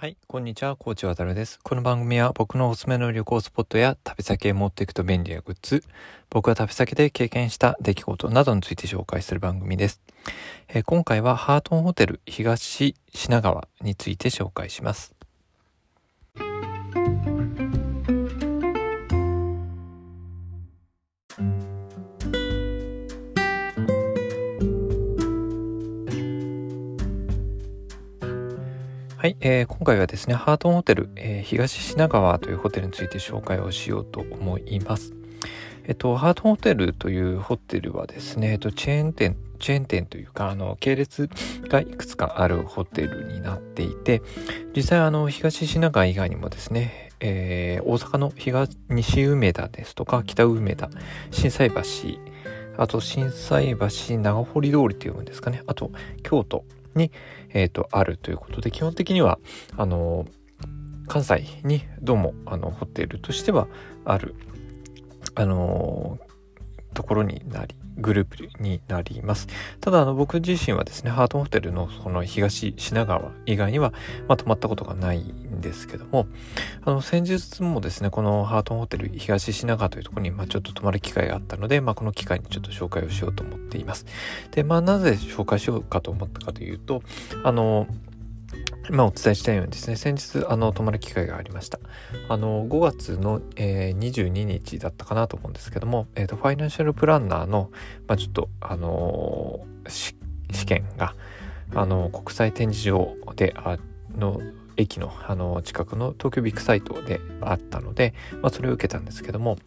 はい、こんにちは、コーチ渡るです。この番組は僕のおすすめの旅行スポットや旅先へ持っていくと便利なグッズ、僕が旅先で経験した出来事などについて紹介する番組です。えー、今回はハートンホテル東品川について紹介します。はい、えー、今回はですね、ハートホテル、えー、東品川というホテルについて紹介をしようと思います。えっと、ハートホテルというホテルはですね、えっと、チェーン店、チェーン店というか、あの、系列がいくつかあるホテルになっていて、実際、あの、東品川以外にもですね、えー、大阪の東、西梅田ですとか、北梅田、心斎橋、あと、心斎橋、長堀通りというんですかね、あと、京都、に、え、ー、と、あるということで、基本的には、あの、関西にどうも、あの、ホテルとしてはある、あの、ところになり、グループになります。ただ、あの、僕自身はですね、ハートホテルのその東品川以外には、まあ、泊まったことがないんですけども、あの、先日もですね、このハートホテル東品川というところに、まあ、ちょっと泊まる機会があったので、まあ、この機会にちょっと紹介をしようと思っています。で、まあ、なぜ紹介しようかと思ったかというと、あの、今お伝えしたようにですね、先日、あの、泊まる機会がありました。あの、5月の、えー、22日だったかなと思うんですけども、え、ー、と、ファイナンシャルプランナーの、まあ、ちょっと、あのー、試験が、あの、国際展示場で、あの、駅の、あの、近くの東京ビッグサイトであったので、まあ、それを受けたんですけども、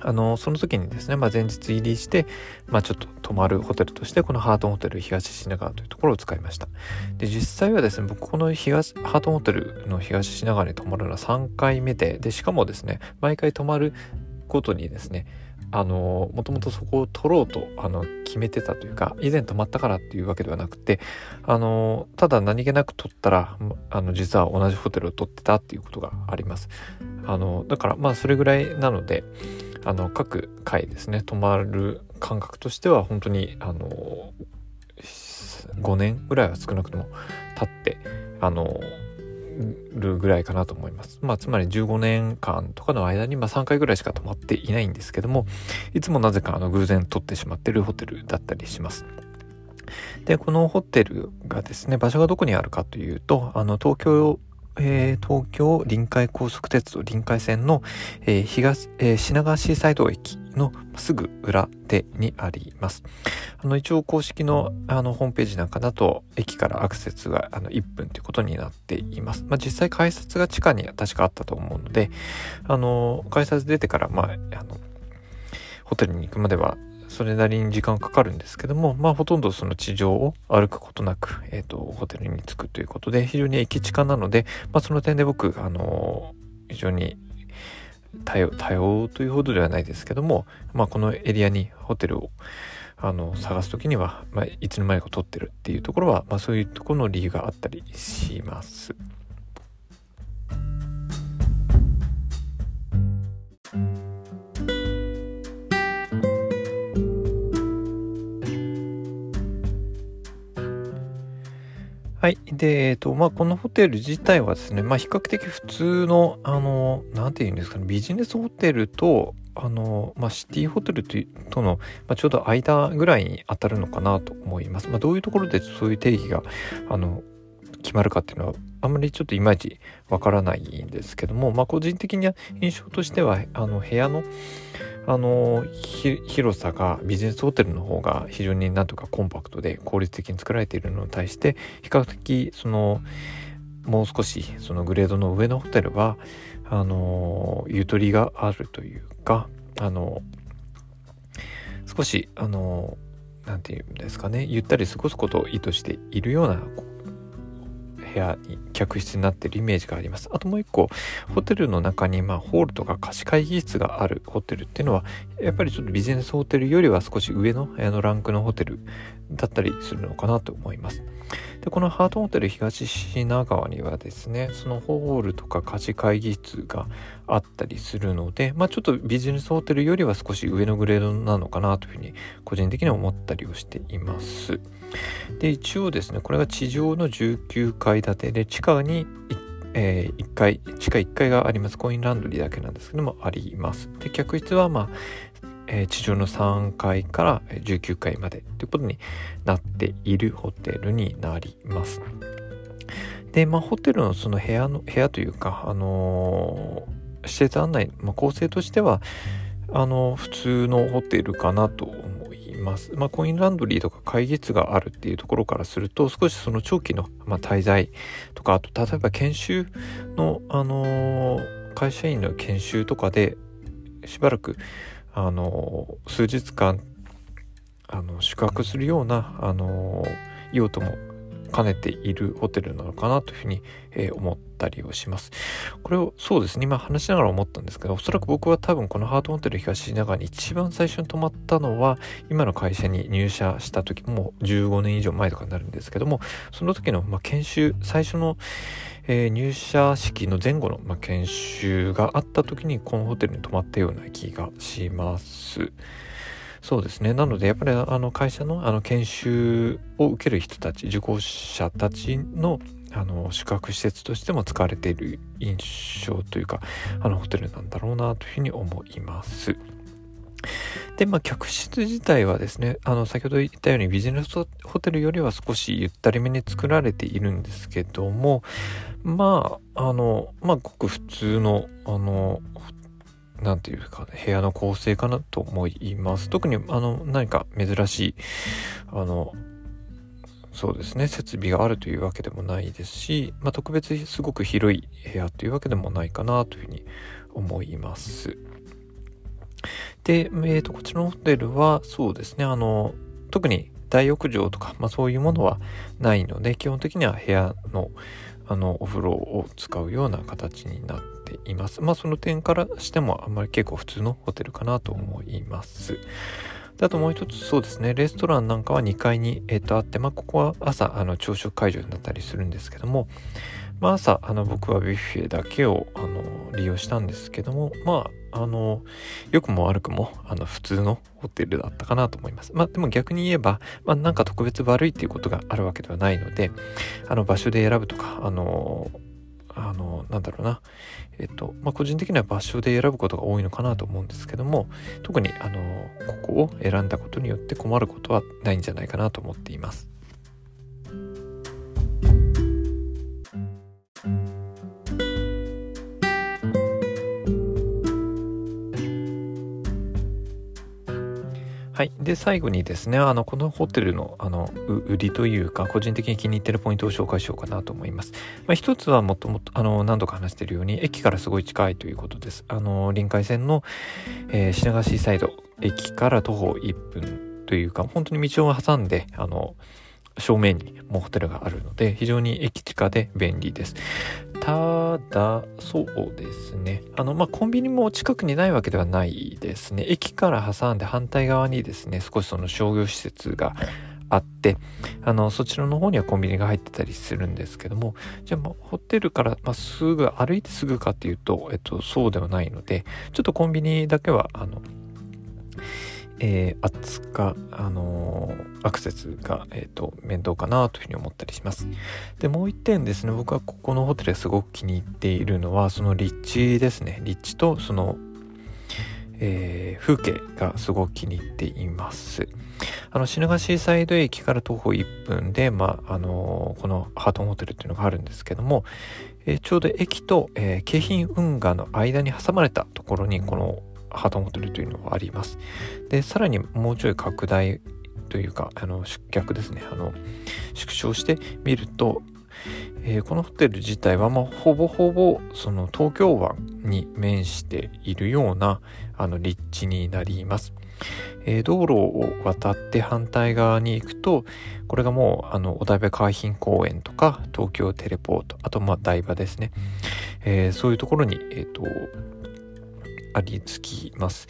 あの、その時にですね、まあ、前日入りして、まあ、ちょっと泊まるホテルとして、このハートホテル東品川というところを使いました。で、実際はですね、僕この東、ハートホテルの東品川に泊まるのは3回目で、で、しかもですね、毎回泊まるごとにですね、もともとそこを取ろうと、あの、決めてたというか、以前泊まったからっていうわけではなくて、あの、ただ何気なく取ったら、あの、実は同じホテルを取ってたっていうことがあります。あの、だから、まあ、それぐらいなので、あの各回ですね泊まる感覚としては本当にあの5年ぐらいは少なくとも経ってあのるぐらいかなと思います。まあ、つまり15年間とかの間に、まあ、3回ぐらいしか泊まっていないんですけども、いつもなぜかあの偶然取ってしまってるホテルだったりします。で、このホテルがですね、場所がどこにあるかというと、あの、東京えー、東京臨海高速鉄道臨海線の、えー、東、えー、品川シーサイド駅のすぐ裏手にあります。あの、一応公式のあのホームページなんかだと、駅からアクセスがあの1分ということになっています。まあ、実際改札が地下に確かあったと思うので、あの、改札出てから、まあ、あの、ホテルに行くまではそれなりに時間かかるんですけども、まあ、ほとんどその地上を歩くことなく、え、ー、と、ホテルに着くということで、非常に駅近なので、まあ、その点で僕、あの、非常に多様、多様というほどではないですけども、まあ、このエリアにホテルを、あの、探すときには、まあ、いつの間にか取ってるっていうところは、まあ、そういうところの理由があったりします。はい。で、えっ、と、まあ、このホテル自体はですね、まあ、比較的普通の、あの、なんて言うんですかね、ビジネスホテルと、あの、まあ、シティホテルとの、まあ、ちょうど間ぐらいに当たるのかなと思います。まあ、どういうところでそういう定義が、あの、決まるかっていうのは、あんまりちょっといまいちわからないんですけども、まあ、個人的には印象としては、あの、部屋の、あの広さがビジネスホテルの方が非常になんとかコンパクトで効率的に作られているのに対して比較的そのもう少しそのグレードの上のホテルはあのゆとりがあるというかあの少しあの何て言うんですかねゆったり過ごすことを意図しているような部屋に客室になってるイメージがあります。あともう一個、ホテルの中にまあホールとか貸し会議室があるホテルっていうのは、やっぱりちょっとビジネスホテルよりは少し上のあのランクのホテルだったりするのかなと思います。で、このハートホテル東品川にはですね、そのホールとか貸し会議室があったりするので、まあちょっとビジネスホテルよりは少し上のグレードなのかなというふうに個人的には思ったりをしています。で、一応ですね、これが地上の19階建てで、地下にえー、1階地下1階がありますコインランドリーだけなんですけどもありますで客室はまあえー、地上の3階から19階までということになっているホテルになります。で、まあ、ホテルのその部屋の、部屋というか、あのー、施設案内、まあ、構成としては、あのー、普通のホテルかなと思います。まあ、コインランドリーとか会議室があるっていうところからすると、少しその長期の、まあ、滞在とか、あと、例えば研修の、あのー、会社員の研修とかで、しばらく、あの数日間あの宿泊するようなあの用途も兼ねているホテルなのかなというふうに、えー、思ったりをします。これをそうですね今話しながら思ったんですけどおそらく僕は多分このハートホテル東長に一番最初に泊まったのは今の会社に入社した時も15年以上前とかになるんですけどもその時の、まあ、研修最初の、えー、入社式の前後の、まあ、研修があった時にこのホテルに泊まったような気がします。そうですね。なので、やっぱりあの会社のあの研修を受ける人たち、受講者たちのあの宿泊施設としても使われている印象というか、あのホテルなんだろうなというふうに思います。で、まあ、客室自体はですね、あの、先ほど言ったようにビジネスホテルよりは少しゆったりめに作られているんですけども、まあ、あの、まあ、ごく普通の、あの、なんていうか、部屋の構成かなと思います。特に、あの、何か珍しい、あの、そうですね、設備があるというわけでもないですし、まあ、特別すごく広い部屋というわけでもないかなというふうに思います。で、えっ、ー、と、こちらのホテルは、そうですね、あの、特に大浴場とか、まあ、そういうものはないので、基本的には部屋の、あの、お風呂を使うような形になっています。まあその点からしてもあんまり結構普通のホテルかなと思います。であともう一つそうですね、レストランなんかは2階に、えー、とあって、まあここは朝あの朝食会場になったりするんですけども、まあ朝あの僕はビュッフェだけをあの利用したんですけども、まああの、良くも悪くも、あの、普通のホテルだったかなと思います。まあ、でも逆に言えば、まあ、なんか特別悪いっていうことがあるわけではないので、あの、場所で選ぶとか、あの、あの、なんだろうな、えっと、まあ、個人的には場所で選ぶことが多いのかなと思うんですけども、特に、あの、ここを選んだことによって困ることはないんじゃないかなと思っています。はい。で、最後にですね、あの、このホテルの、あの、売りというか、個人的に気に入ってるポイントを紹介しようかなと思います。まあ、一つはもともと、あの、何度か話しているように、駅からすごい近いということです。あの、臨海線の、えー、品川シーサイド駅から徒歩1分というか、本当に道を挟んで、あの、正面にもうホテルがあるので、非常に駅近で便利です。ただ、そうですね。あの、まあ、コンビニも近くにないわけではないですね。駅から挟んで反対側にですね、少しその商業施設があって、あの、そちらの方にはコンビニが入ってたりするんですけども、じゃあ、ホテルから、まあ、すぐ、歩いてすぐかっていうと、えっと、そうではないので、ちょっとコンビニだけは、あの、えー、扱、あのー、アクセスが、えっ、ー、と、面倒かなというふうに思ったりします。で、もう一点ですね、僕はここのホテルですごく気に入っているのは、その立地ですね。立地と、その、えー、風景がすごく気に入っています。あの、品川シーサイド駅から徒歩1分で、まあ、あのー、このハートンホテルっていうのがあるんですけども、えー、ちょうど駅と、えー、京浜運河の間に挟まれたところに、このハートモデルというのはあります。で、さらにもうちょい拡大というか、あの、逆ですね、あの、縮小してみると、えー、このホテル自体は、まあ、ほぼほぼ、その東京湾に面しているような、あの、立地になります。えー、道路を渡って反対側に行くと、これがもう、あの、お台場海浜公園とか、東京テレポート、あと、まあ、台場ですね。えー、そういうところに、えっ、と、ありつきます。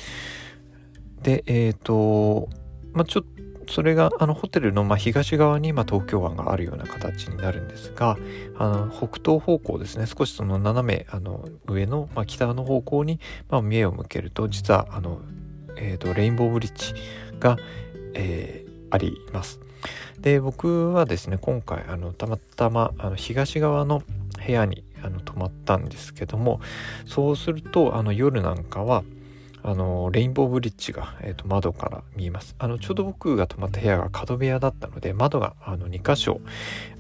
で、えっ、ー、と、まあ、ちょっと、それがあのホテルのま東側にま東京湾があるような形になるんですがあの北東方向ですね少しその斜めあの上のま北の方向にま目を向けると実はあの、えーと、レインボーブリッジが、えー、あります。で僕はですね今回あのたまたまあの東側の部屋にあの泊まったんですけどもそうするとあの夜なんかはあのレインボーブリッジが、えーと、窓から見えます。あのちょうど僕が泊まった部屋が角部屋だったので窓があの2箇所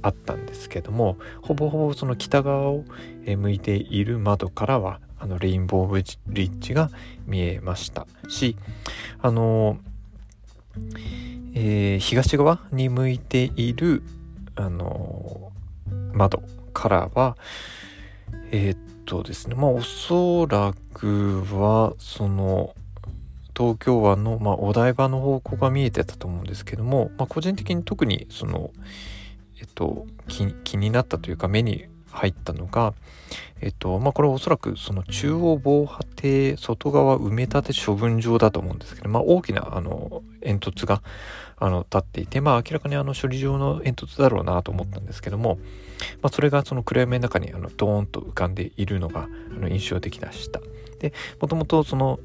あったんですけどもほぼほぼその北側を向いている窓からはあのレインボーブリッジが見えました。しあの、えー、東側に向いているあの窓からはえー、っとですねまあおそらくはその東京湾の、まあ、お台場の方向が見えてたと思うんですけども、まあ、個人的に特にそのえっと気になったというか目に入ったのが、えっと、まあ、これはおそらくその中央防波堤外側埋め立て処分場だと思うんですけど、まあ、大きなあの煙突があの立っていて、まあ、明らかにあの処理場の煙突だろうなと思ったんですけども、まあ、それがその暗闇の中にあのドーンと浮かんでいるのがあの印象的でした。でもともとその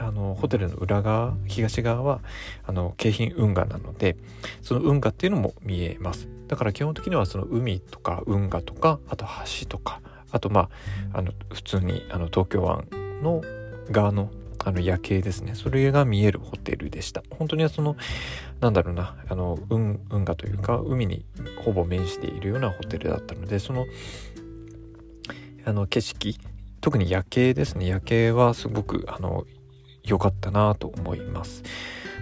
あのホテルの裏側東側はあの京浜運河なのでその運河っていうのも見えますだから基本的にはその海とか運河とかあと橋とかあとまああの普通にあの東京湾の側のあの夜景ですね。それが見えるホテルでした。本当にそのなんだろうな。あの運運河というか海にほぼ面しているようなホテルだったのでそのあの景色特に夜景ですね。夜景はすごくあの良かったなと思います。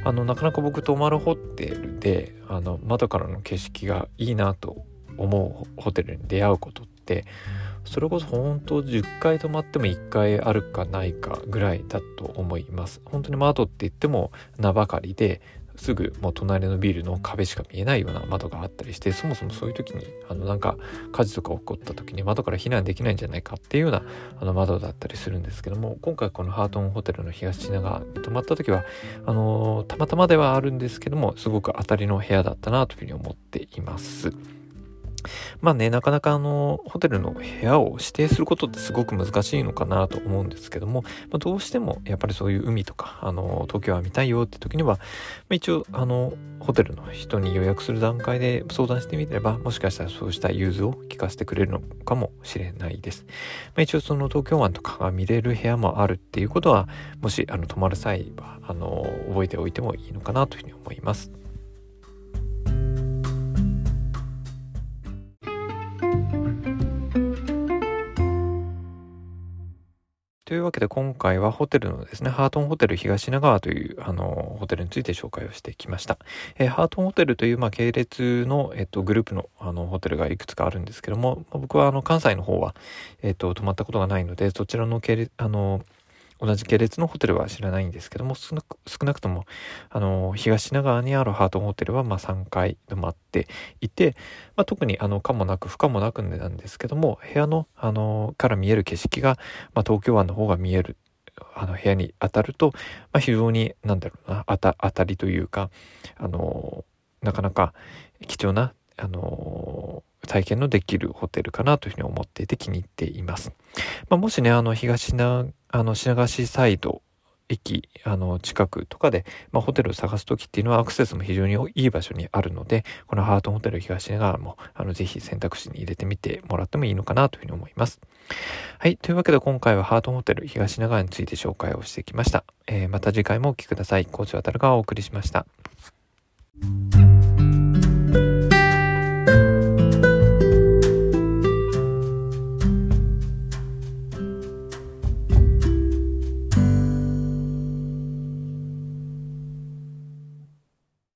あのなかなか僕泊まるホテルであの窓からの景色がいいなと思うホテルに出会うことってそれこそ本当10回泊まっても1回あるかないかぐらいだと思います本当に窓って言っても名ばかりですぐもう隣のビルの壁しか見えないような窓があったりしてそもそもそういう時にあのなんか火事とか起こった時に窓から避難できないんじゃないかっていうようなあの窓だったりするんですけども今回このハートンホテルの東品川に泊まった時はあのたまたまではあるんですけどもすごく当たりの部屋だったなというふうに思っています。まあね、なかなかあの、ホテルの部屋を指定することってすごく難しいのかなと思うんですけども、まあ、どうしてもやっぱりそういう海とか、あの、東京は見たいよって時には、まあ、一応、あの、ホテルの人に予約する段階で相談してみれば、もしかしたらそうした融通を聞かせてくれるのかもしれないです。まあ、一応その東京湾とかが見れる部屋もあるっていうことは、もしあの泊まる際は、あの、覚えておいてもいいのかなというふうに思います。というわけで今回はホテルのですね、ハートンホテル東品川というあのホテルについて紹介をしてきました。えー、ハートンホテルというまあ系列の、えっと、グループのあのホテルがいくつかあるんですけども、まあ、僕はあの関西の方は、えっと、泊まったことがないので、そちらの系列、あの、同じ系列のホテルは知らないんですけども少なくともあの東品川にあるハートホテルはまあ3回泊まっていて、まあ、特にあの可もなく不可もなくなんですけども部屋のあのから見える景色が、まあ、東京湾の方が見えるあの部屋に当たると、まあ、非常に何だろうな当たりというかあのなかなか貴重なあの体験のできるホテルかなというふうに思っていて気に入っています。まあ、もしね、あの、東な、あの、品川市サイド、駅、あの、近くとかで、まあ、ホテルを探す時っていうのはアクセスも非常にいい場所にあるので、このハートホテル東品川も、あの、ぜひ選択肢に入れてみてもらってもいいのかなというふうに思います。はい。というわけで今回はハートホテル東品川について紹介をしてきました。えー、また次回もお聴きください。コーチ渡るがお送りしました。